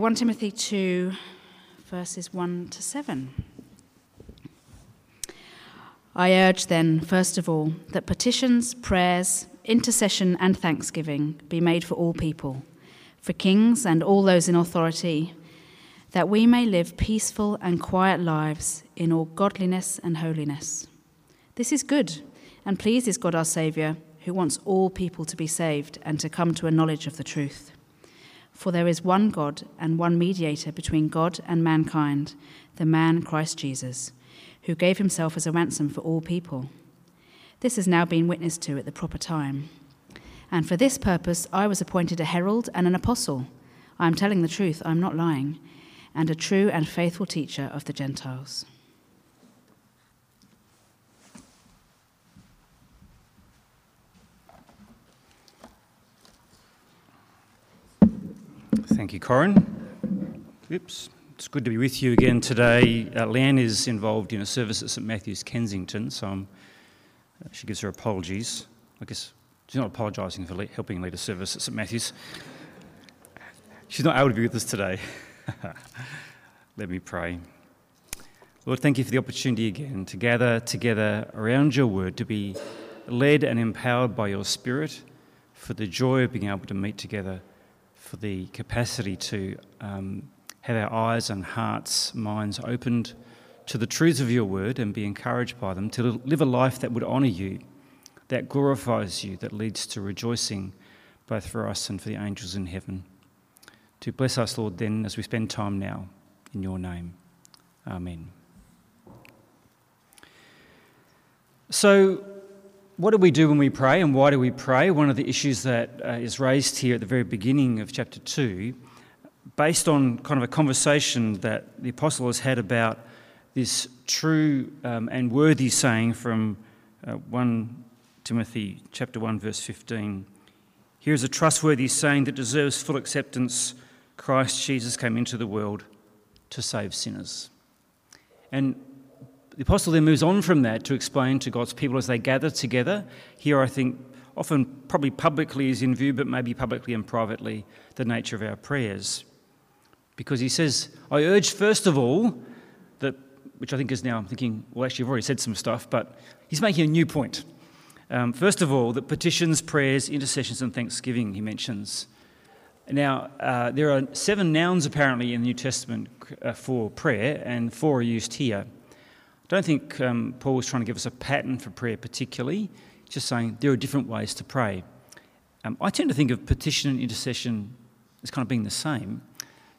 1 Timothy 2, verses 1 to 7. I urge then, first of all, that petitions, prayers, intercession, and thanksgiving be made for all people, for kings and all those in authority, that we may live peaceful and quiet lives in all godliness and holiness. This is good and pleases God our Saviour, who wants all people to be saved and to come to a knowledge of the truth. For there is one God and one mediator between God and mankind, the man Christ Jesus who gave himself as a ransom for all people. This has now been witnessed to at the proper time. And for this purpose I was appointed a herald and an apostle. I am telling the truth, I am not lying, and a true and faithful teacher of the Gentiles. Thank you, Corin. Oops. It's good to be with you again today. Uh, Leanne is involved in a service at St Matthew's Kensington, so uh, she gives her apologies. I guess she's not apologising for le- helping lead a service at St Matthew's. She's not able to be with us today. Let me pray. Lord, thank you for the opportunity again to gather together around your word, to be led and empowered by your Spirit, for the joy of being able to meet together, for the capacity to. Um, have our eyes and hearts, minds opened to the truths of your word and be encouraged by them to live a life that would honour you, that glorifies you, that leads to rejoicing both for us and for the angels in heaven. To bless us, Lord, then, as we spend time now in your name. Amen. So, what do we do when we pray and why do we pray? One of the issues that uh, is raised here at the very beginning of chapter 2 based on kind of a conversation that the apostle has had about this true um, and worthy saying from uh, 1 Timothy chapter 1 verse 15. Here is a trustworthy saying that deserves full acceptance. Christ Jesus came into the world to save sinners. And the apostle then moves on from that to explain to God's people as they gather together. Here, I think, often probably publicly is in view, but maybe publicly and privately, the nature of our prayers because he says, I urge first of all that, which I think is now, I'm thinking, well, actually, I've already said some stuff, but he's making a new point. Um, first of all, that petitions, prayers, intercessions, and thanksgiving, he mentions. Now, uh, there are seven nouns apparently in the New Testament uh, for prayer, and four are used here. Don't think um, Paul was trying to give us a pattern for prayer particularly, just saying there are different ways to pray. Um, I tend to think of petition and intercession as kind of being the same.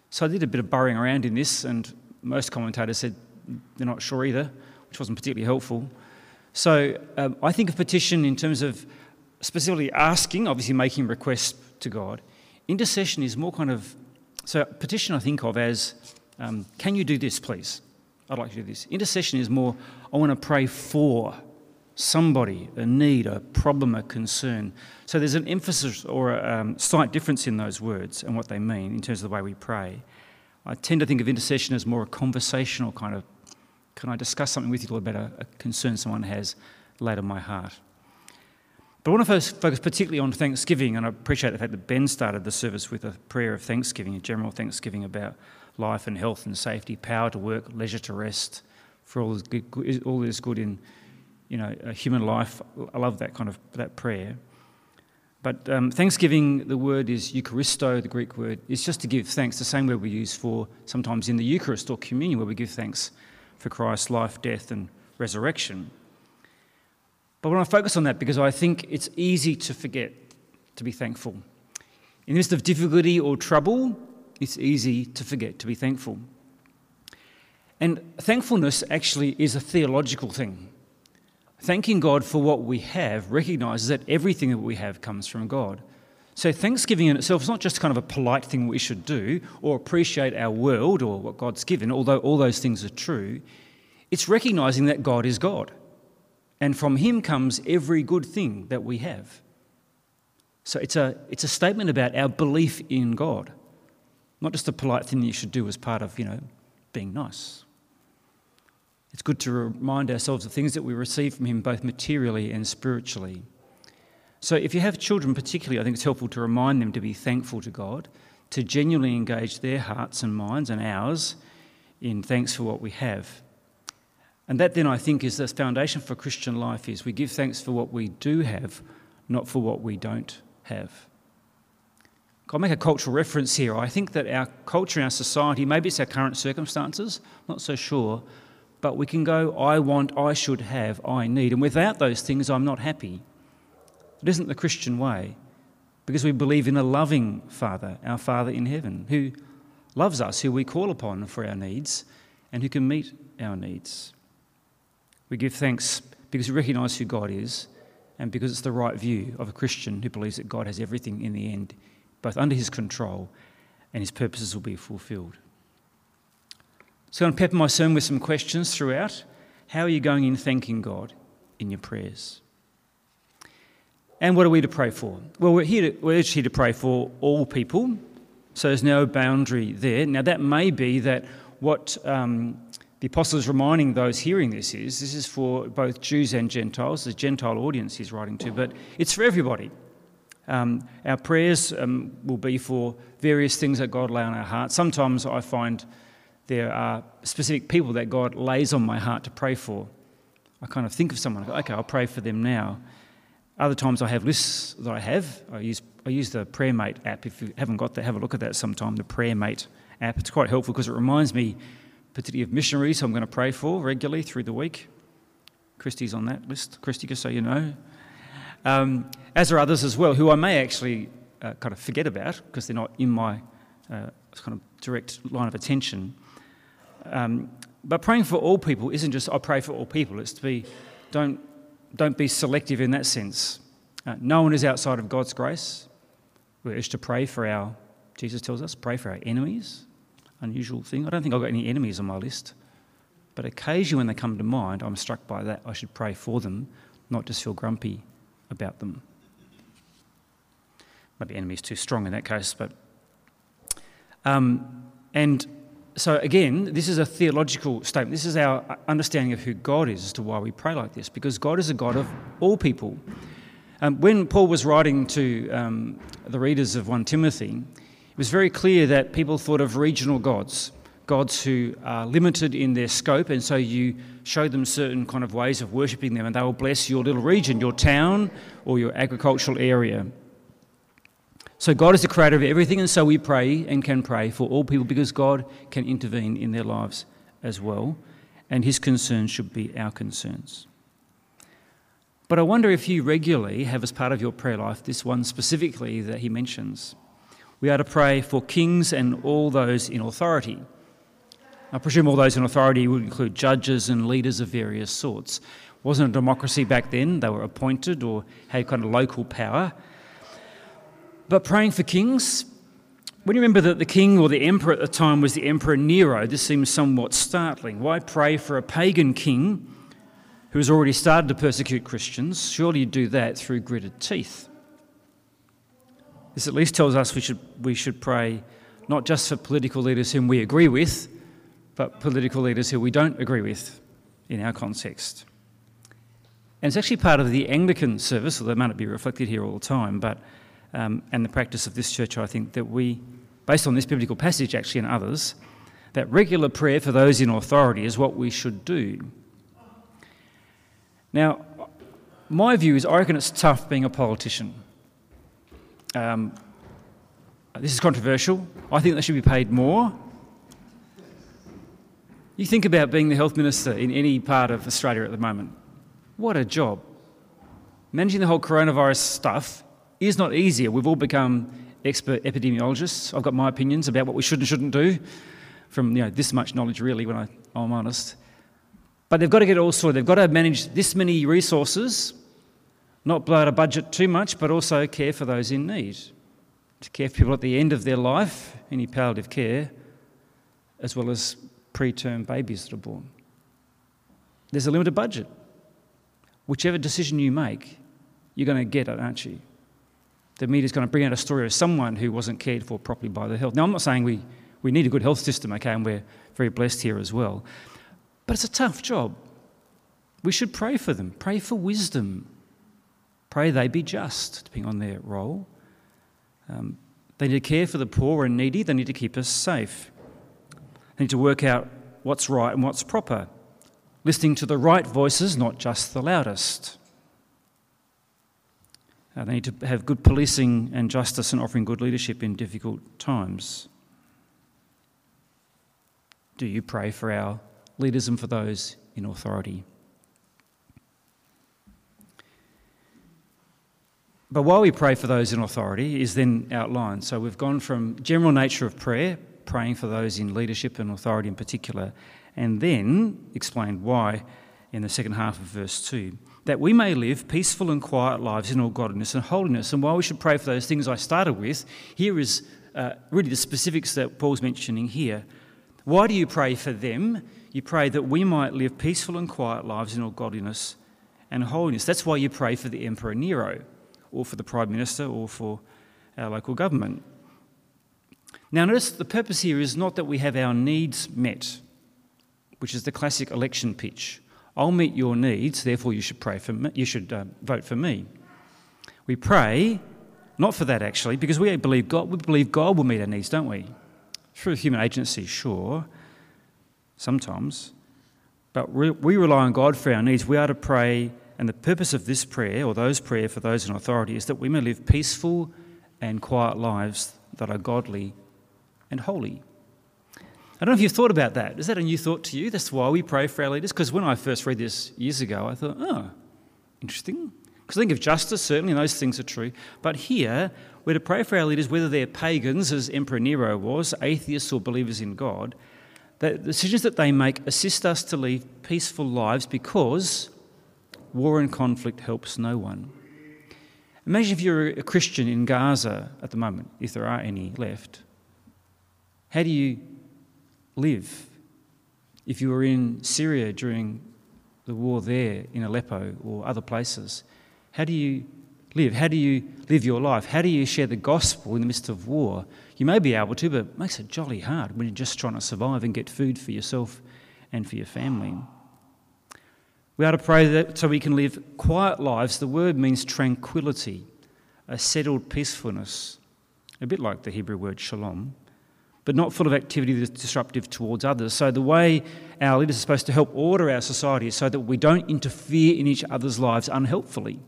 So I did a bit of burrowing around in this, and most commentators said they're not sure either, which wasn't particularly helpful. So um, I think of petition in terms of specifically asking, obviously making requests to God. Intercession is more kind of, so petition I think of as, um, can you do this, please? I'd like to do this. Intercession is more, I want to pray for somebody, a need, a problem, a concern. So there's an emphasis or a um, slight difference in those words and what they mean in terms of the way we pray. I tend to think of intercession as more a conversational kind of, can I discuss something with you about a, a concern someone has laid on my heart? But I want to focus particularly on Thanksgiving, and I appreciate the fact that Ben started the service with a prayer of thanksgiving, a general thanksgiving about life and health and safety, power to work, leisure to rest, for all, all that is good in you know, human life. I love that kind of that prayer. But um, thanksgiving, the word is Eucharisto, the Greek word, is just to give thanks, the same word we use for sometimes in the Eucharist or communion, where we give thanks for Christ's life, death, and resurrection. But when I to focus on that because I think it's easy to forget to be thankful. In the midst of difficulty or trouble, it's easy to forget to be thankful. And thankfulness actually is a theological thing. Thanking God for what we have recognizes that everything that we have comes from God. So, thanksgiving in itself is not just kind of a polite thing we should do or appreciate our world or what God's given, although all those things are true. It's recognizing that God is God. And from Him comes every good thing that we have. So, it's a, it's a statement about our belief in God, not just a polite thing you should do as part of, you know, being nice. It's good to remind ourselves of things that we receive from Him both materially and spiritually. So, if you have children, particularly, I think it's helpful to remind them to be thankful to God, to genuinely engage their hearts and minds and ours in thanks for what we have. And that then I think is the foundation for Christian life is we give thanks for what we do have, not for what we don't have. I'll make a cultural reference here. I think that our culture and our society, maybe it's our current circumstances, not so sure, but we can go, I want, I should have, I need. And without those things, I'm not happy. It isn't the Christian way because we believe in a loving Father, our Father in heaven, who loves us, who we call upon for our needs, and who can meet our needs. We give thanks because we recognise who God is and because it's the right view of a Christian who believes that God has everything in the end, both under his control and his purposes will be fulfilled. So I'm going to pepper my sermon with some questions throughout. How are you going in thanking God in your prayers? And what are we to pray for? Well, we're here to, we're here to pray for all people, so there's no boundary there. Now, that may be that what um, the apostle is reminding those hearing this is this is for both Jews and Gentiles, the Gentile audience he's writing to, but it's for everybody. Um, our prayers um, will be for various things that God lay on our heart. Sometimes I find there are specific people that God lays on my heart to pray for. I kind of think of someone, go, okay, I'll pray for them now. Other times I have lists that I have. I use, I use the PrayerMate app. If you haven't got that, have a look at that sometime, the PrayerMate app. It's quite helpful because it reminds me, particularly of missionaries I'm going to pray for regularly through the week. Christy's on that list. Christy, just so you know. Um, as are others as well, who I may actually uh, kind of forget about because they're not in my uh, kind of direct line of attention. Um, but praying for all people isn't just I pray for all people. It's to be don't don't be selective in that sense. Uh, no one is outside of God's grace. We're urged to pray for our, Jesus tells us, pray for our enemies. Unusual thing. I don't think I've got any enemies on my list. But occasionally when they come to mind, I'm struck by that. I should pray for them, not just feel grumpy about them. Maybe enemy is too strong in that case, but. Um, and so, again, this is a theological statement. This is our understanding of who God is as to why we pray like this, because God is a God of all people. Um, when Paul was writing to um, the readers of 1 Timothy, it was very clear that people thought of regional gods, gods who are limited in their scope, and so you show them certain kind of ways of worshipping them, and they will bless your little region, your town, or your agricultural area. So God is the creator of everything, and so we pray and can pray for all people because God can intervene in their lives as well, and his concerns should be our concerns. But I wonder if you regularly have as part of your prayer life this one specifically that he mentions. We are to pray for kings and all those in authority. I presume all those in authority would include judges and leaders of various sorts. Wasn't a democracy back then, they were appointed or had kind of local power. But praying for kings, when you remember that the king or the emperor at the time was the Emperor Nero, this seems somewhat startling. Why pray for a pagan king who has already started to persecute Christians? Surely you do that through gritted teeth. This at least tells us we should, we should pray not just for political leaders whom we agree with, but political leaders who we don't agree with in our context. And it's actually part of the Anglican service, although it may not be reflected here all the time, but um, and the practice of this church, I think, that we, based on this biblical passage actually and others, that regular prayer for those in authority is what we should do. Now, my view is I reckon it's tough being a politician. Um, this is controversial. I think they should be paid more. You think about being the health minister in any part of Australia at the moment. What a job. Managing the whole coronavirus stuff is not easier. We've all become expert epidemiologists. I've got my opinions about what we should and shouldn't do from you know, this much knowledge, really, when I, I'm honest. But they've got to get all sorted. They've got to manage this many resources, not blow out a budget too much, but also care for those in need. To care for people at the end of their life, any palliative care, as well as preterm babies that are born. There's a limited budget. Whichever decision you make, you're going to get it, aren't you? the media is going to bring out a story of someone who wasn't cared for properly by the health. Now, I'm not saying we, we need a good health system, okay, and we're very blessed here as well. But it's a tough job. We should pray for them, pray for wisdom, pray they be just, depending on their role. Um, They need to care for the poor and needy. They need to keep us safe. Need to work out what's right and what's proper, listening to the right voices, not just the loudest. Uh, they need to have good policing and justice and offering good leadership in difficult times. Do you pray for our leaders and for those in authority? But while we pray for those in authority is then outlined. So we've gone from general nature of prayer, praying for those in leadership and authority in particular, and then explained why in the second half of verse 2 that we may live peaceful and quiet lives in all godliness and holiness. And while we should pray for those things I started with, here is uh, really the specifics that Paul's mentioning here. Why do you pray for them? You pray that we might live peaceful and quiet lives in all godliness and holiness. That's why you pray for the Emperor Nero, or for the Prime Minister, or for our local government. Now, notice the purpose here is not that we have our needs met, which is the classic election pitch. I'll meet your needs, therefore you should pray for me, you should uh, vote for me. We pray not for that actually, because we believe God. We believe God will meet our needs, don't we? Through human agency, sure, sometimes, but we, we rely on God for our needs. We are to pray, and the purpose of this prayer, or those prayer for those in authority, is that we may live peaceful and quiet lives that are godly and holy. I don't know if you've thought about that. Is that a new thought to you? That's why we pray for our leaders? Because when I first read this years ago, I thought, oh, interesting. Because I think of justice, certainly, those things are true. But here, we're to pray for our leaders, whether they're pagans, as Emperor Nero was, atheists, or believers in God, the decisions that they make assist us to lead peaceful lives because war and conflict helps no one. Imagine if you're a Christian in Gaza at the moment, if there are any left. How do you live. If you were in Syria during the war there, in Aleppo or other places, how do you live? How do you live your life? How do you share the gospel in the midst of war? You may be able to, but it makes it jolly hard when you're just trying to survive and get food for yourself and for your family. We are to pray that so we can live quiet lives. The word means tranquility, a settled peacefulness, a bit like the Hebrew word shalom but not full of activity that's disruptive towards others. So, the way our leaders are supposed to help order our society is so that we don't interfere in each other's lives unhelpfully.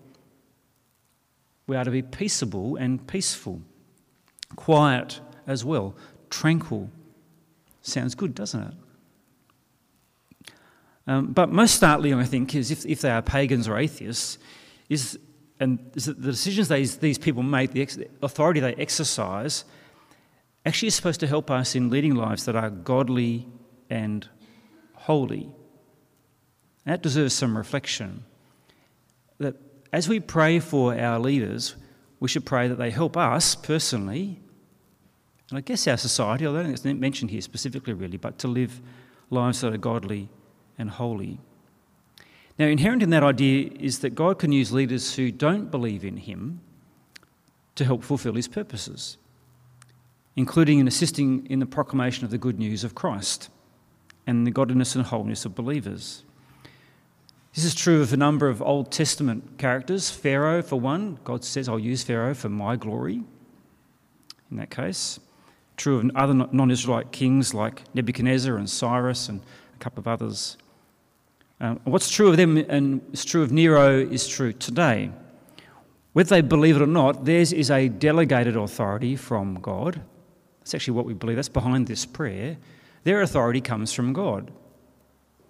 We are to be peaceable and peaceful, quiet as well, tranquil. Sounds good, doesn't it? Um, but most startling, I think, is if, if they are pagans or atheists, is and is the decisions these, these people make, the ex- authority they exercise, actually is supposed to help us in leading lives that are godly and holy. That deserves some reflection. That as we pray for our leaders, we should pray that they help us personally, and I guess our society, although it's not mentioned here specifically really, but to live lives that are godly and holy. Now, inherent in that idea is that God can use leaders who don't believe in Him to help fulfill His purposes including in assisting in the proclamation of the good news of Christ and the godliness and holiness of believers. This is true of a number of Old Testament characters. Pharaoh, for one, God says, I'll use Pharaoh for my glory, in that case. True of other non Israelite kings like Nebuchadnezzar and Cyrus and a couple of others. Um, what's true of them and is true of Nero is true today. Whether they believe it or not, theirs is a delegated authority from God that's actually what we believe. That's behind this prayer. Their authority comes from God.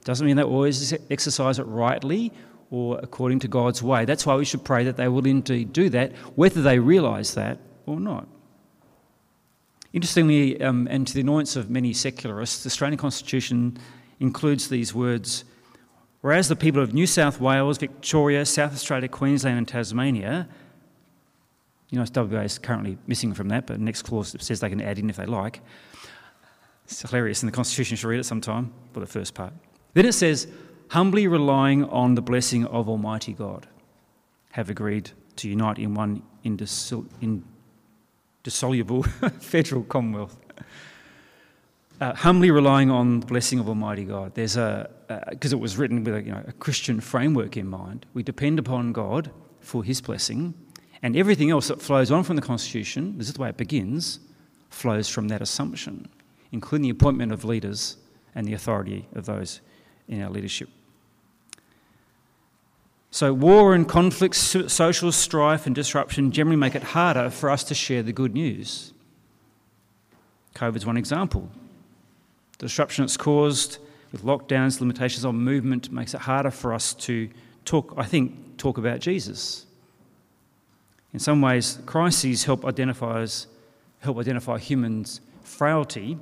Doesn't mean they always exercise it rightly or according to God's way. That's why we should pray that they will indeed do that, whether they realise that or not. Interestingly, um, and to the annoyance of many secularists, the Australian Constitution includes these words Whereas the people of New South Wales, Victoria, South Australia, Queensland, and Tasmania you know, WA is currently missing from that, but the next clause says they can add in if they like. It's hilarious and the Constitution, should read it sometime, for the first part. Then it says, humbly relying on the blessing of Almighty God, have agreed to unite in one indissoluble federal commonwealth. Uh, humbly relying on the blessing of Almighty God. There's a, because uh, it was written with a, you know, a Christian framework in mind. We depend upon God for His blessing, And everything else that flows on from the Constitution, this is the way it begins, flows from that assumption, including the appointment of leaders and the authority of those in our leadership. So, war and conflict, social strife and disruption generally make it harder for us to share the good news. COVID's one example. The disruption it's caused with lockdowns, limitations on movement makes it harder for us to talk, I think, talk about Jesus. In some ways, crises help identify, help identify humans' frailty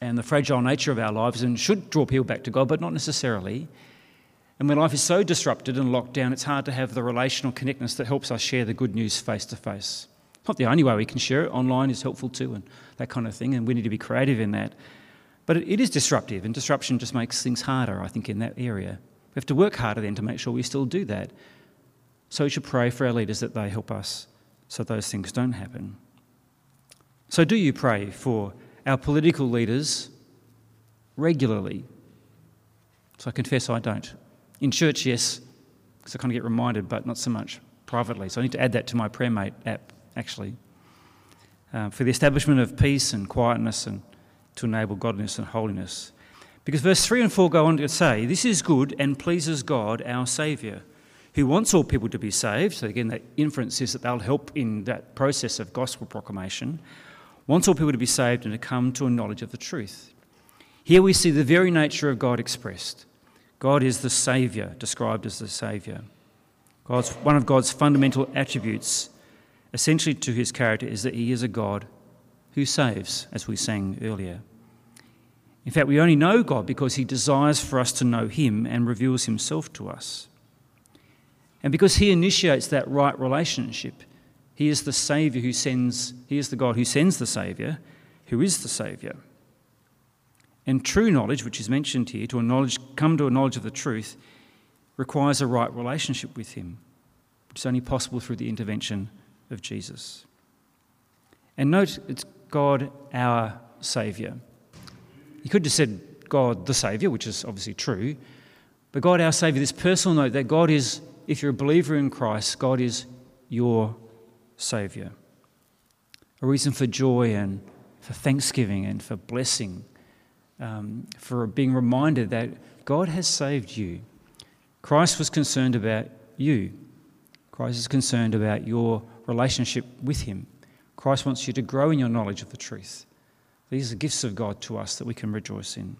and the fragile nature of our lives and should draw people back to God, but not necessarily. And when life is so disrupted and locked down, it's hard to have the relational connectedness that helps us share the good news face to face. Not the only way we can share it, online is helpful too, and that kind of thing, and we need to be creative in that. But it is disruptive, and disruption just makes things harder, I think, in that area. We have to work harder then to make sure we still do that. So we should pray for our leaders that they help us so those things don't happen. So, do you pray for our political leaders regularly? So, I confess I don't. In church, yes, because I kind of get reminded, but not so much privately. So I need to add that to my PrayerMate app, actually, uh, for the establishment of peace and quietness and to enable godliness and holiness. Because verse 3 and 4 go on to say, This is good and pleases God, our Saviour, who wants all people to be saved. So again, that inference is that they'll help in that process of gospel proclamation. Wants all people to be saved and to come to a knowledge of the truth. Here we see the very nature of God expressed God is the Saviour, described as the Saviour. God's, one of God's fundamental attributes, essentially to his character, is that he is a God who saves, as we sang earlier. In fact, we only know God because he desires for us to know him and reveals himself to us. And because he initiates that right relationship, he is the Saviour who sends, he is the God who sends the Saviour, who is the Saviour. And true knowledge, which is mentioned here, to a knowledge, come to a knowledge of the truth, requires a right relationship with Him, which is only possible through the intervention of Jesus. And note, it's God our Saviour. He could have said God the Saviour, which is obviously true, but God our Saviour, this personal note that God is, if you're a believer in Christ, God is your Saviour. A reason for joy and for thanksgiving and for blessing um, for being reminded that God has saved you. Christ was concerned about you. Christ is concerned about your relationship with Him. Christ wants you to grow in your knowledge of the truth. These are gifts of God to us that we can rejoice in.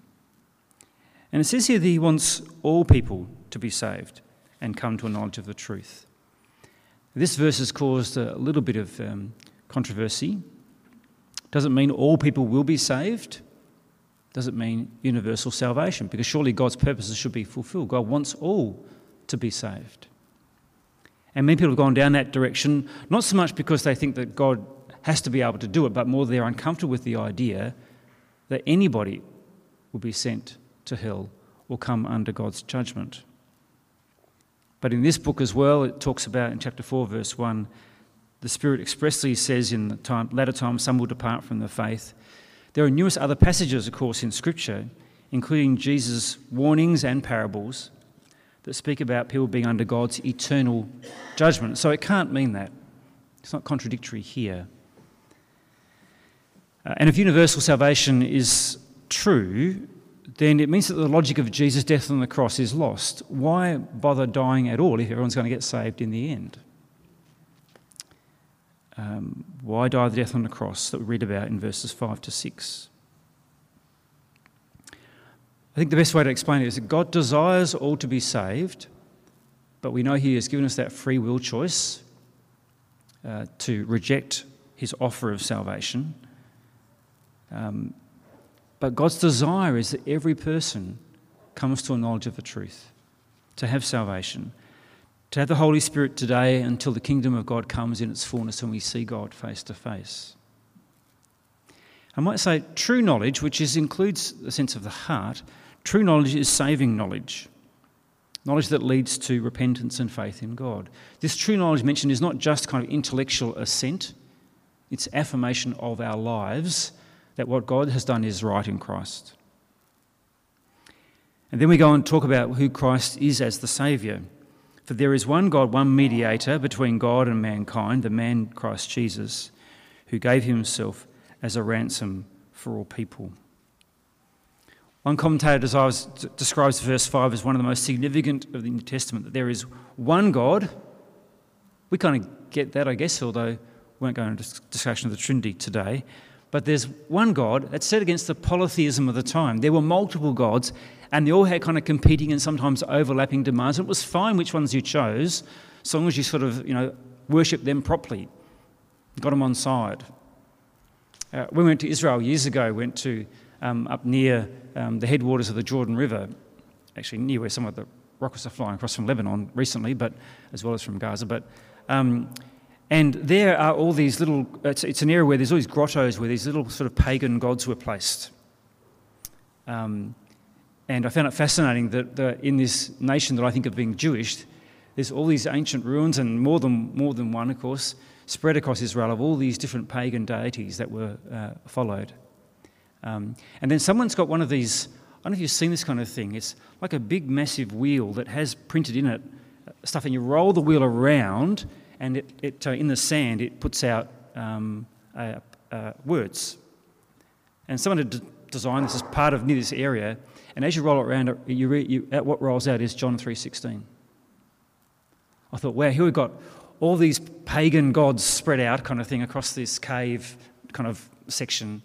And it says here that He wants all people to be saved and come to a knowledge of the truth. This verse has caused a little bit of um, controversy. Does it mean all people will be saved Does it mean universal salvation because surely God's purposes should be fulfilled. God wants all to be saved. And many people have gone down that direction, not so much because they think that God has to be able to do it, but more they're uncomfortable with the idea that anybody will be sent to hell or come under God's judgment. But in this book as well, it talks about in chapter 4, verse 1, the Spirit expressly says in the time, latter times some will depart from the faith there are numerous other passages, of course, in Scripture, including Jesus' warnings and parables, that speak about people being under God's eternal judgment. So it can't mean that. It's not contradictory here. Uh, and if universal salvation is true, then it means that the logic of Jesus' death on the cross is lost. Why bother dying at all if everyone's going to get saved in the end? Um, why die the death on the cross that we read about in verses 5 to 6? I think the best way to explain it is that God desires all to be saved, but we know He has given us that free will choice uh, to reject His offer of salvation. Um, but God's desire is that every person comes to a knowledge of the truth, to have salvation to have the Holy Spirit today until the kingdom of God comes in its fullness and we see God face to face. I might say true knowledge, which is, includes the sense of the heart, true knowledge is saving knowledge. Knowledge that leads to repentance and faith in God. This true knowledge mentioned is not just kind of intellectual assent, it's affirmation of our lives that what God has done is right in Christ. And then we go and talk about who Christ is as the Saviour. For there is one God, one mediator between God and mankind, the man Christ Jesus, who gave himself as a ransom for all people. One commentator describes verse 5 as one of the most significant of the New Testament, that there is one God. We kind of get that, I guess, although we won't go into discussion of the Trinity today. But there's one God that's set against the polytheism of the time. There were multiple gods, and they all had kind of competing and sometimes overlapping demands. And it was fine which ones you chose, as long as you sort of, you know, worship them properly, got them on side. Uh, we went to Israel years ago, went to um, up near um, the headwaters of the Jordan River, actually near where some of the rockets are flying across from Lebanon recently, but as well as from Gaza. But um, and there are all these little. It's, it's, an area where there's all these grottos where these little sort of pagan gods were placed. Um, and I found it fascinating that in this nation that I think of being Jewish, there's all these ancient ruins, and more than, more than one, of course, spread across Israel of all these different pagan deities that were uh, followed. Um, and then someone's got one of these, I don't know if you've seen this kind of thing, it's like a big massive wheel that has printed in it stuff, and you roll the wheel around, and it, it uh, in the sand it puts out um, uh, uh, words. And someone had d- designed this as part of near this area, and as you roll it around, you, re- you, what rolls out is John 3.16. I thought, wow, here we've got all these pagan gods spread out kind of thing across this cave kind of section,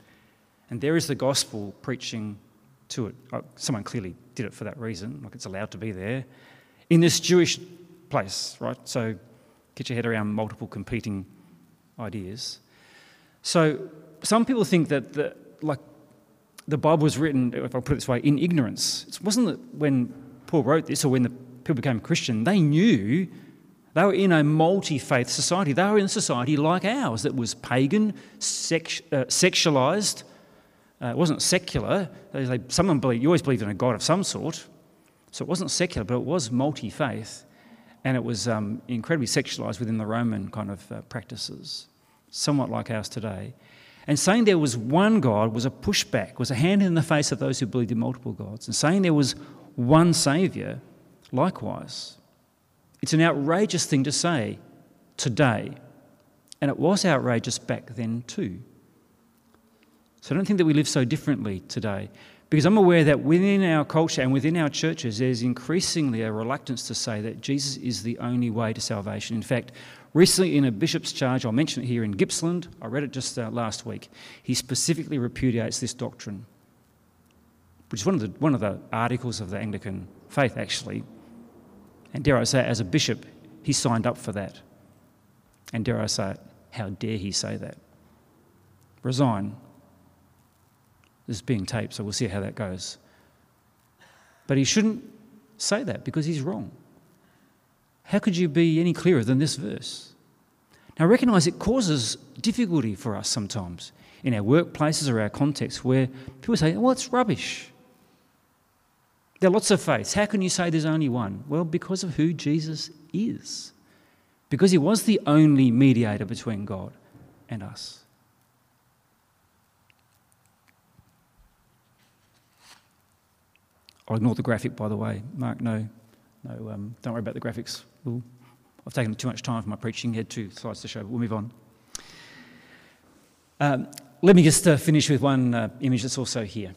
and there is the gospel preaching to it. Oh, someone clearly did it for that reason, like it's allowed to be there, in this Jewish place, right? So get your head around multiple competing ideas. So some people think that the, like the Bible was written, if I put it this way, in ignorance. It wasn't that when Paul wrote this or when the people became Christian, they knew they were in a multi faith society. They were in a society like ours that was pagan, sex, uh, sexualized. Uh, it wasn't secular. They, someone believed, you always believed in a God of some sort. So it wasn't secular, but it was multi faith. And it was um, incredibly sexualized within the Roman kind of uh, practices, somewhat like ours today. And saying there was one God was a pushback, was a hand in the face of those who believed in multiple gods. And saying there was one Saviour, likewise. It's an outrageous thing to say today. And it was outrageous back then too. So I don't think that we live so differently today. Because I'm aware that within our culture and within our churches, there's increasingly a reluctance to say that Jesus is the only way to salvation. In fact, recently in a bishop's charge, I'll mention it here in Gippsland, I read it just uh, last week, he specifically repudiates this doctrine, which is one of, the, one of the articles of the Anglican faith, actually. And dare I say, as a bishop, he signed up for that. And dare I say how dare he say that? Resign. Is being taped, so we'll see how that goes. But he shouldn't say that because he's wrong. How could you be any clearer than this verse? Now, recognize it causes difficulty for us sometimes in our workplaces or our contexts where people say, well, it's rubbish. There are lots of faiths. How can you say there's only one? Well, because of who Jesus is. Because he was the only mediator between God and us. I'll ignore the graphic, by the way. Mark, no, no, um, don't worry about the graphics. We'll, I've taken too much time for my preaching. Had two slides to show. But we'll move on. Um, let me just uh, finish with one uh, image that's also here.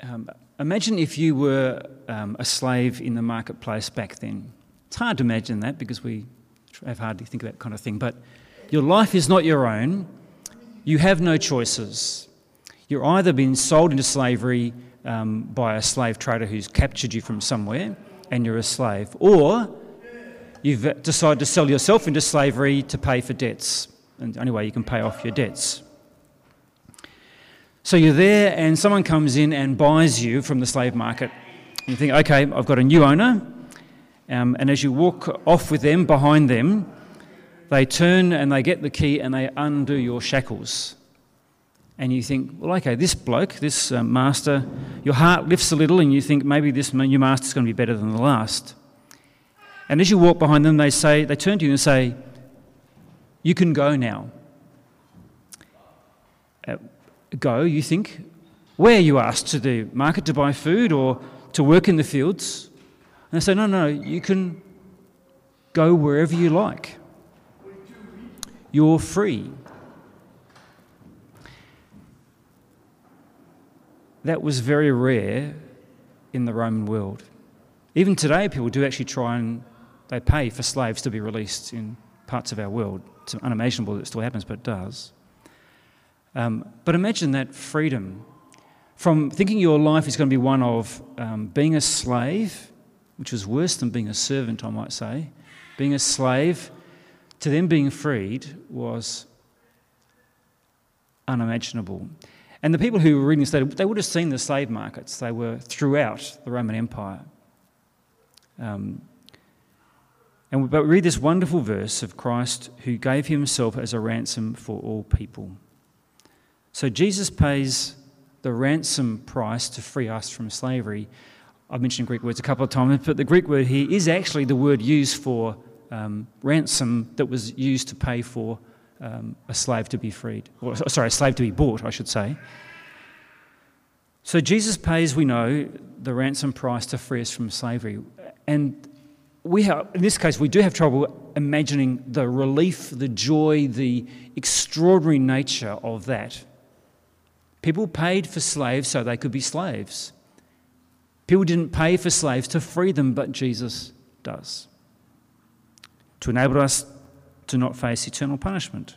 Um, imagine if you were um, a slave in the marketplace back then. It's hard to imagine that because we have hardly think of that kind of thing. But your life is not your own. You have no choices. You're either being sold into slavery um, by a slave trader who's captured you from somewhere and you're a slave, or you've decided to sell yourself into slavery to pay for debts. And the only way you can pay off your debts. So you're there, and someone comes in and buys you from the slave market. You think, okay, I've got a new owner. Um, and as you walk off with them, behind them, they turn and they get the key and they undo your shackles. And you think, well, okay, this bloke, this uh, master, your heart lifts a little and you think maybe this new master's going to be better than the last. And as you walk behind them, they say, they turn to you and say, you can go now. Uh, go, you think, where are you asked to the market to buy food or to work in the fields? And they say, no, no, you can, go wherever you like. You're free. That was very rare in the Roman world. Even today, people do actually try and they pay for slaves to be released in parts of our world. It's unimaginable that it still happens, but it does. Um, but imagine that freedom from thinking your life is going to be one of um, being a slave, which was worse than being a servant, I might say. Being a slave to then being freed was unimaginable. And the people who were reading this, they would have seen the slave markets. They were throughout the Roman Empire. Um, and but we read this wonderful verse of Christ who gave himself as a ransom for all people. So Jesus pays the ransom price to free us from slavery. I've mentioned Greek words a couple of times, but the Greek word here is actually the word used for um, ransom that was used to pay for um, a slave to be freed, or sorry, a slave to be bought, I should say. So Jesus pays, we know, the ransom price to free us from slavery. And we have, in this case, we do have trouble imagining the relief, the joy, the extraordinary nature of that. People paid for slaves so they could be slaves. People didn't pay for slaves to free them, but Jesus does. To enable us to not face eternal punishment.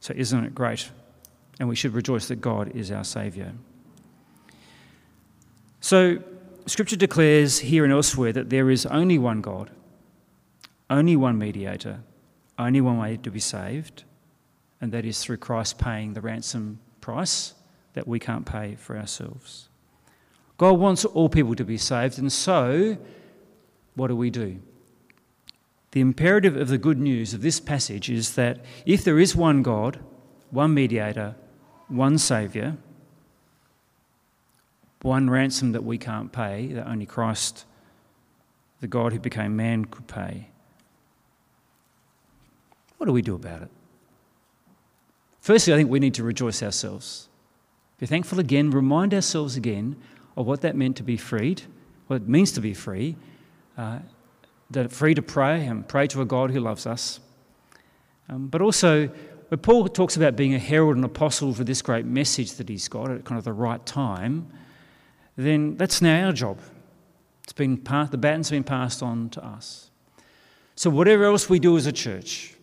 So, isn't it great? And we should rejoice that God is our Saviour. So, Scripture declares here and elsewhere that there is only one God, only one mediator, only one way to be saved, and that is through Christ paying the ransom price that we can't pay for ourselves. God wants all people to be saved, and so what do we do? The imperative of the good news of this passage is that if there is one God, one mediator, one Saviour, one ransom that we can't pay, that only Christ, the God who became man, could pay. What do we do about it? Firstly, I think we need to rejoice ourselves. Be thankful again, remind ourselves again of what that meant to be freed, what it means to be free, uh, that free to pray and pray to a God who loves us. Um, but also, when Paul talks about being a herald and apostle for this great message that he's got at kind of the right time, then that's now our job. It's been part, the baton's been passed on to us. So, whatever else we do as a church,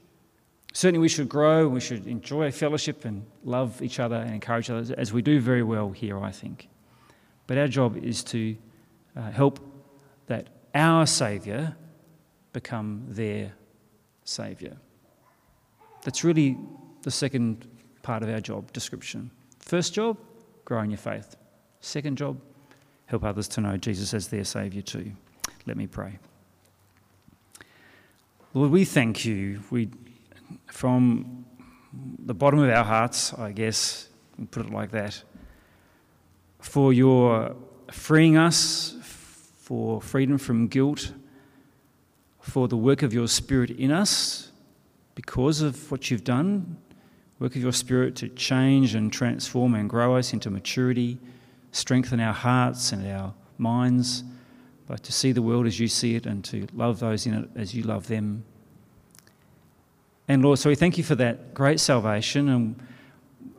certainly we should grow, we should enjoy fellowship and love each other and encourage others, as we do very well here, I think. But our job is to uh, help that our Saviour become their Saviour. That's really the second part of our job description. First job, grow in your faith. Second job, help others to know Jesus as their Saviour too. Let me pray. Lord, we thank you. We, from the bottom of our hearts, I guess, put it like that, for your freeing us, for freedom from guilt, for the work of your Spirit in us because of what you've done, work of your Spirit to change and transform and grow us into maturity strengthen our hearts and our minds, but to see the world as you see it and to love those in it as you love them. And Lord, so we thank you for that great salvation, and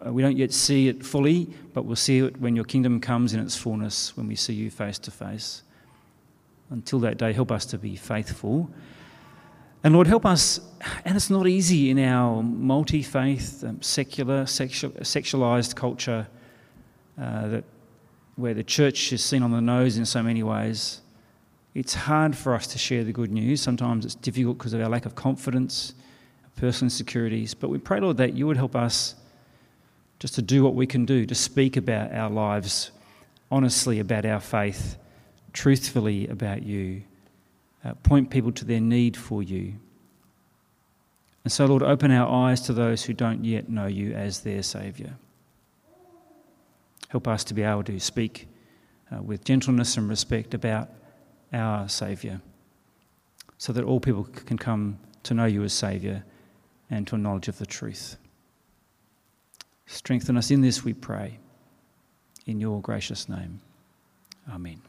uh, we don't yet see it fully, but we'll see it when your kingdom comes in its fullness, when we see you face to face. Until that day, help us to be faithful. And Lord, help us, and it's not easy in our multi faith, um, secular, sexual, sexualized culture uh, that where the church is seen on the nose in so many ways, it's hard for us to share the good news. Sometimes it's difficult because of our lack of confidence, personal insecurities. But we pray, Lord, that you would help us just to do what we can do, to speak about our lives honestly about our faith, truthfully about you, uh, point people to their need for you. And so, Lord, open our eyes to those who don't yet know you as their Saviour. Help us to be able to speak uh, with gentleness and respect about our Saviour so that all people can come to know you as Saviour and to a knowledge of the truth. Strengthen us in this, we pray. In your gracious name. Amen.